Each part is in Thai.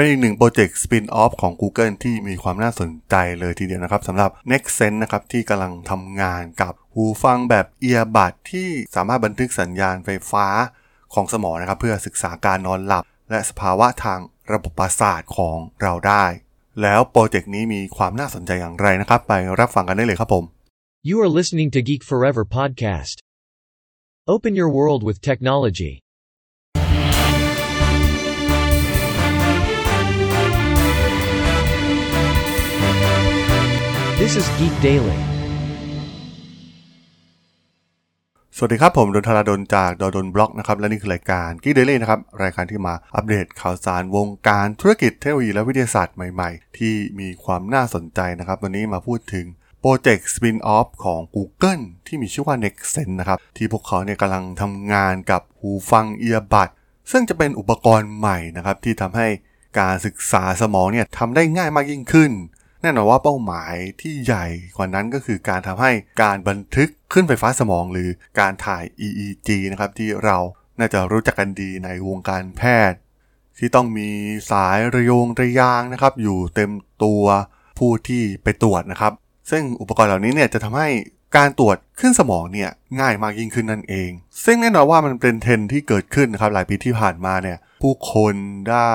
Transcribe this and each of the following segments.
เป็นอีกหนึ่งโปรเจกต์สปินออฟของ Google ที่มีความน่าสนใจเลยทีเดียวนะครับสำหรับ Nextsense นะครับที่กำลังทำงานกับหูฟังแบบเอียบัดที่สามารถบันทึกสัญญาณไฟฟ้าของสมองนะครับเพื่อศึกษาการนอนหลับ และสภาวะทางระบบประสาทของเราได้ แล้วโปรเจกต์นี้มีความน่าสนใจอย่างไรนะครับ ไปรับฟังกันได้เลยครับผม You are listening to Geek Forever podcast. Open your world with technology. This is Geek Daily. สวัสดีครับ ผมดนทราดนจากดดนบล็อกนะครับ และนี่คือรายการ Geek Daily นะครับ รายการที่มาอัปเดตข่าวสารวงการธุรกิจเทคโนโลยีและวิทยาศาสตร์ใหม่ๆ ที่มีความน่าสนใจนะครับ วันนี้มาพูดถึงโปรเจกต์ spin-off ของ Google ที่มีชื่อว่า NextSense นะครับ ที่พวกเขาเนี่ยกำลังทำงานกับหูฟัง earbud ซึ่งจะเป็นอุปกรณ์ใหม่นะครับที่ทำให้การศึกษาสมองเนี่ยทำได้ง่ายมากยิ่งขึ้น แน่นอนว่าเป้าหมายที่ใหญ่กว่านั้นก็คือการทำให้การบันทึกขึ้นไฟฟ้าสมองหรือการถ่าย EEG นะครับที่เราน่าจะรู้จักกันดีในวงการแพทย์ ที่ต้องมีสายระยงระยางนะครับ อยู่เต็มตัวผู้ที่ไปตรวจนะครับ ซึ่งอุปกรณ์เหล่านี้เนี่ยจะทำให้การตรวจขึ้นสมองเนี่ยง่ายมากยิ่งขึ้นนั่นเอง ซึ่งแน่นอนว่ามันเป็นเทรนที่เกิดขึ้นนะครับหลายปีที่ผ่านมาเนี่ยผู้คนได้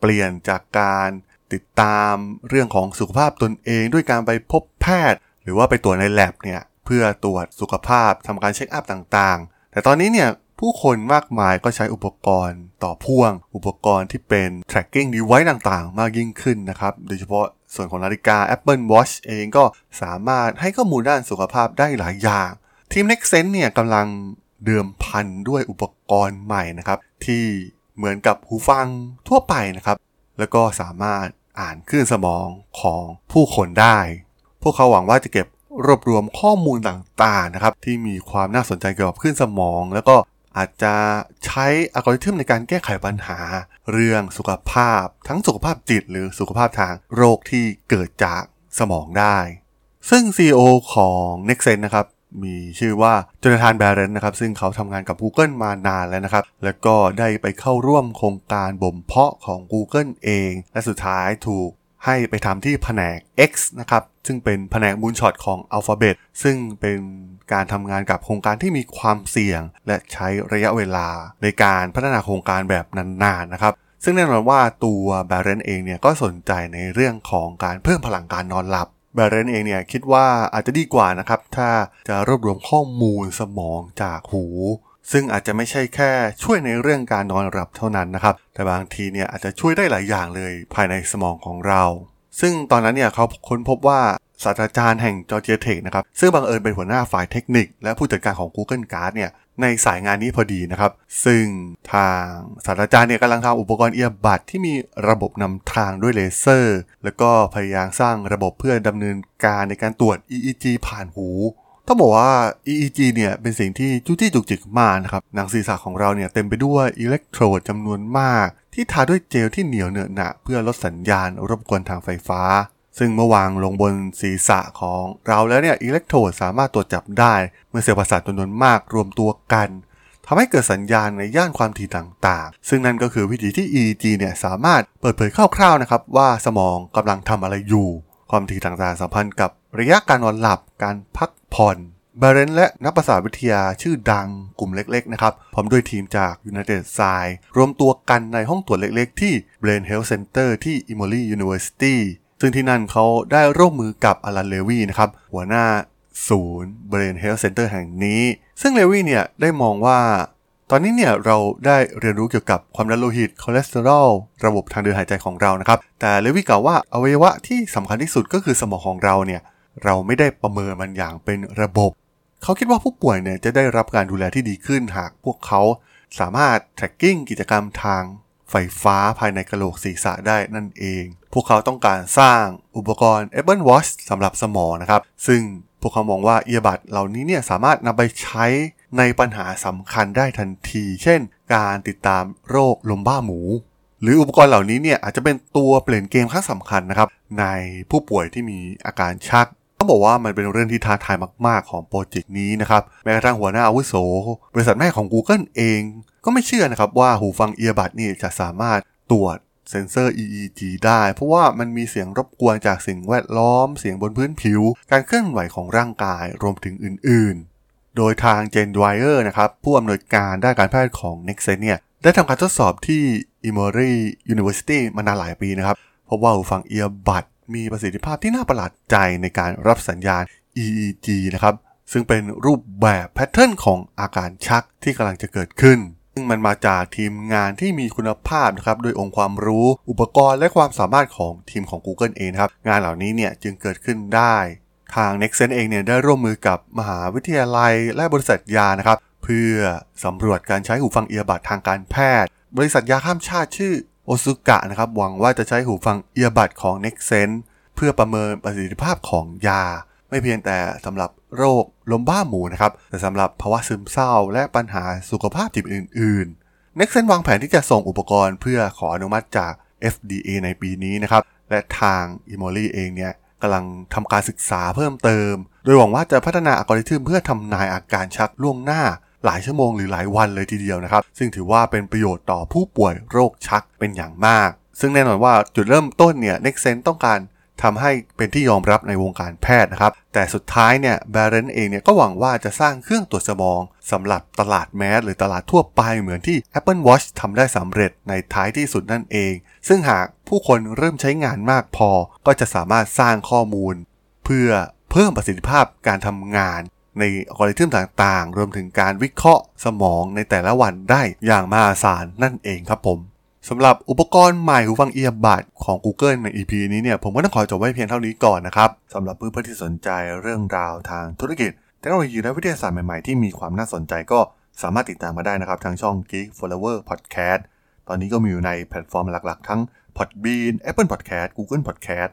เปลี่ยนจากการ ติดตามเรื่องของสุขภาพตนเองด้วยการไปพบแพทย์ หรือว่าไปตรวจใน lab เนี่ยเพื่อตรวจสุขภาพทำการเช็คอัพต่างๆ แต่ตอนนี้เนี่ยผู้คนมากมายก็ใช้อุปกรณ์ต่อพ่วง อุปกรณ์ที่เป็น tracking device ต่างๆ มากยิ่งขึ้นนะครับ โดยเฉพาะส่วนของนาฬิกา Apple Watch เองก็สามารถให้ข้อมูลด้านสุขภาพได้หลายอย่าง ทีม Nexsen เนี่ยกำลังเดิมพันด้วยอุปกรณ์ใหม่นะครับ ที่เหมือนกับหูฟังทั่วไปนะครับ แล้วก็สามารถอ่านคลื่นสมองของผู้คนได้ พวกเขาหวังว่าจะเก็บรวบรวมข้อมูลต่างๆนะครับ ที่มีความน่าสนใจเกี่ยวกับคลื่นสมอง แล้วก็อาจจะใช้อัลกอริทึมในการแก้ไขปัญหา เรื่องสุขภาพ ทั้งสุขภาพจิต หรือสุขภาพทางโรคที่เกิดจากสมองได้ ซึ่ง CEO ของ n e x t e n นะครับ มีชื่อว่าจนทานแบรนนะครับซึ่งเขาทำงานกับ Google มานานแล้วนะครับ แล้วก็ได้ไปเข้าร่วมโครงการบ่มเพาะของ Google เอง และสุดท้ายถูกให้ไปทำที่แผนก X นะครับ ซึ่งเป็นแผนกมูลช็อตของ Alphabet ซึ่งเป็นการทำงานกับโครงการที่มีความเสี่ยง และใช้ระยะเวลาในการพัฒนาโครงการแบบนานๆนะครับซึ่งแน่นอนว่าตัวแบรนเองเนี่ยก็สนใจในเรื่องของการเพิ่มพลังการนอนหลับ แบรนเองเนี่ยคิดว่าอาจจะดีกว่านะครับ ถ้าจะรวบรวมข้อมูลสมองจากหู ซึ่งอาจจะไม่ใช่แค่ช่วยในเรื่องการนอนหลับเท่านั้นนะครับ แต่บางทีเนี่ยอาจจะช่วยได้หลายอย่างเลยภายในสมองของเรา ซึ่งตอนนั้นเนี่ยเขาค้นพบว่าศาสตราจารย์แห่งจอร์เจียเทคนะครับซึ่งบังเอิญเป็นหัวหน้าฝ่ายเทคนิค และผู้จัดการของ Google Card เนี่ย ในสายงานนี้พอดีนะครับ ซึ่งทางศาสตราจารย์เนี่ยกำลังทำอุปกรณ์เอียบัดที่มีระบบนำทางด้วยเลเซอร์ แล้วก็พยายามสร้างระบบเพื่อดำเนินการในการตรวจ EEG ผ่านหูต้องบอกว่า EEG เนี่ยเป็นสิ่งที่จุจี้จุกจิกมากนะครับ หนังศีรษะของเราเนี่ยเต็มไปด้วยอิเล็กโทรดจำนวนมาก ที่ทาด้วยเจลที่เหนียวเหนอะหนะเพื่อลดสัญญาณรบกวนทางไฟฟ้า ซึ่งเมื่อวางลงบนศีรษะของเราแล้วเนี่ยอิเล็กโทรดสามารถตรวจจับได้ เมื่อเซลล์ประสาทจำนวนมากรวมตัวกันทำให้เกิดสัญญาณในย่านความถี่ต่างๆ ซึ่งนั่นก็คือวิธีที่ EEG เนี่ยสามารถเปิดเผยคร่าวๆนะครับว่าสมองกำลังทำอะไรอยู่ ความถี่ต่างๆสัมพันธ์กับระยะการนอนหลับ การพักผ่อนบาเรนและนักประสาทวิทยาชื่อดังกลุ่มเล็กๆนะครับพร้อมด้วยทีมจาก United s i รวมตัวกันในห้องตรวจเล็กๆ ที่ Brain Health Center ที่ Emory University ซึ่งที่นั่นเขาได้ร่วมมือกับอลันเลวีนะครับหัวหน้าศูนย์ Brain Health Center แห่งนี้ ซึ่งเลวีเนี่ยได้มองว่าตอนนี้เนี่ยเราได้เรียนรู้เกี่ยวกับความดันโลหิตคอเลสเตอรอลระบบทางเดินหายใจของเรานะครับ แต่เลวีกล่าวว่าอวัยวะที่สำคัญที่สุดก็คือสมองของเราเนี่ยเราไม่ได้ประเมินมันอย่างเป็นระบบ เขาคิดว่าผู้ป่วยเนี่ยจะได้รับการดูแลที่ดีขึ้นหากพวกเขาสามารถ tracking กิจกรรมทาง ไฟฟ้าภายในกระโหลกศีรษะได้นั่นเอง พวกเขาต้องการสร้างอุปกรณ์ Apple Watch สำหรับสมองนะครับ ซึ่งพวกเขามองว่าเอียบัดเหล่านี้เนี่ยสามารถนำไปใช้ในปัญหาสำคัญได้ทันที เช่น การติดตามโรคลมบ้าหมู หรืออุปกรณ์เหล่านี้เนี่ยอาจจะเป็นตัวเปลี่ยนเกมครั้งสำคัญนะครับ ในผู้ป่วยที่มีอาการชัก ต้องบอกว่ามันเป็นเรื่องที่ท้าทายมากๆของโปรเจกต์นี้นะครับ แม้กระทั่งหัวหน้าอาวุโส บริษัทแม่ของ Google เอง ก็ไม่เชื่อนะครับว่าหูฟังเอียบัดนี่จะสามารถตรวจเซ็นเซอร์ EEG ได้ เพราะว่ามันมีเสียงรบกวนจากสิ่งแวดล้อม เสียงบนพื้นผิว การเคลื่อนไหวของร่างกายรวมถึงอื่นๆ โดยทางเจนดวเออร์นะครับผู้อำนวยการด้านการแพทย์ของ n e x e n เนี่ยได้ทำการทดสอบที่ Emory University มานานหลายปีนะครับพบว่าหูฟัง earbud มีประสิทธิภาพที่น่าประหลาดใจในการรับสัญญาณ EEG นะครับ ซึ่งเป็นรูปแบบ pattern ของอาการชักที่กำลังจะเกิดขึ้น ซึ่งมันมาจากทีมงานที่มีคุณภาพนะครับ โดยองค์ความรู้ อุปกรณ์และความสามารถของทีมของ Google เองครับ งานเหล่านี้เนี่ยจึงเกิดขึ้นได้ ทาง n e x e n เองเนี่ยได้ร่วมมือกับมหาวิทยาลัยและบริษัทยานะครับ เพื่อสำรวจการใช้หูฟังเอียบัดทางการแพทย์ บริษัทยาข้ามชาติชื่อ โอซุกะนะครับหวังว่าจะใช้หูฟังเอียบัดของ n e x e n เพื่อประเมินประสิทธิภาพของยา ไม่เพียงแต่สำหรับโรคลมบ้าหมูนะครับแต่สำหรับภาวะซึมเศร้า และปัญหาสุขภาพจิตอื่นๆ n e x e n วางแผนที่จะส่งอุปกรณ์เพื่อขออนุมัติจาก FDA ในปีนี้นะครับและทาง e m o l y เองเนี่ยกำลังทำการศึกษาเพิ่มเติม โดยหวังว่าจะพัฒนาอัลกอริทึมเพื่อทำนายอาการชักล่วงหน้า หลายชั่วโมงหรือหลายวันเลยทีเดียวนะครับ ซึ่งถือว่าเป็นประโยชน์ต่อผู้ป่วยโรคชักเป็นอย่างมาก ซึ่งแน่นอนว่าจุดเริ่มต้นเนี่ย n e x e n ต้องการทำให้เป็นที่ยอมรับในวงการแพทย์นะครับ แต่สุดท้ายเนี่ยแบรนด์เองเนี่ยก็หวังว่าจะสร้างเครื่องตรวจสมองสำหรับตลาดแมสหรือตลาดทั่วไปเหมือนที่ Apple Watch ทำได้สำเร็จในท้ายที่สุดนั่นเอง ซึ่งหากผู้คนเริ่มใช้งานมากพอ ก็จะสามารถสร้างข้อมูล เพื่อเพิ่มประสิทธิภาพการทำงาน ในอัลกอริทึมต่างๆ รวมถึงการวิเคราะห์สมองในแต่ละวันได้อย่างมหาศาลนั่นเองครับผมสำหรับอุปกรณ์ใหม่หูฟัง earbud ของ Google ใน EP นี้เนี่ยผมก็ต้องขอจบไว้เพียงเท่านี้ก่อนนะครับสำหรับเพื่อนๆที่สนใจเรื่องราวทางธุรกิจเทคโนโลยีและวิทยาศาสตร์ใหม่ๆ ที่มีความน่าสนใจก็สามารถติดตามมาได้นะครับ ทางช่อง Geek Forever Podcast ตอนนี้ก็มีอยู่ในแพลตฟอร์มหลักๆ ทั้ง Podbean Apple Podcast Google Podcast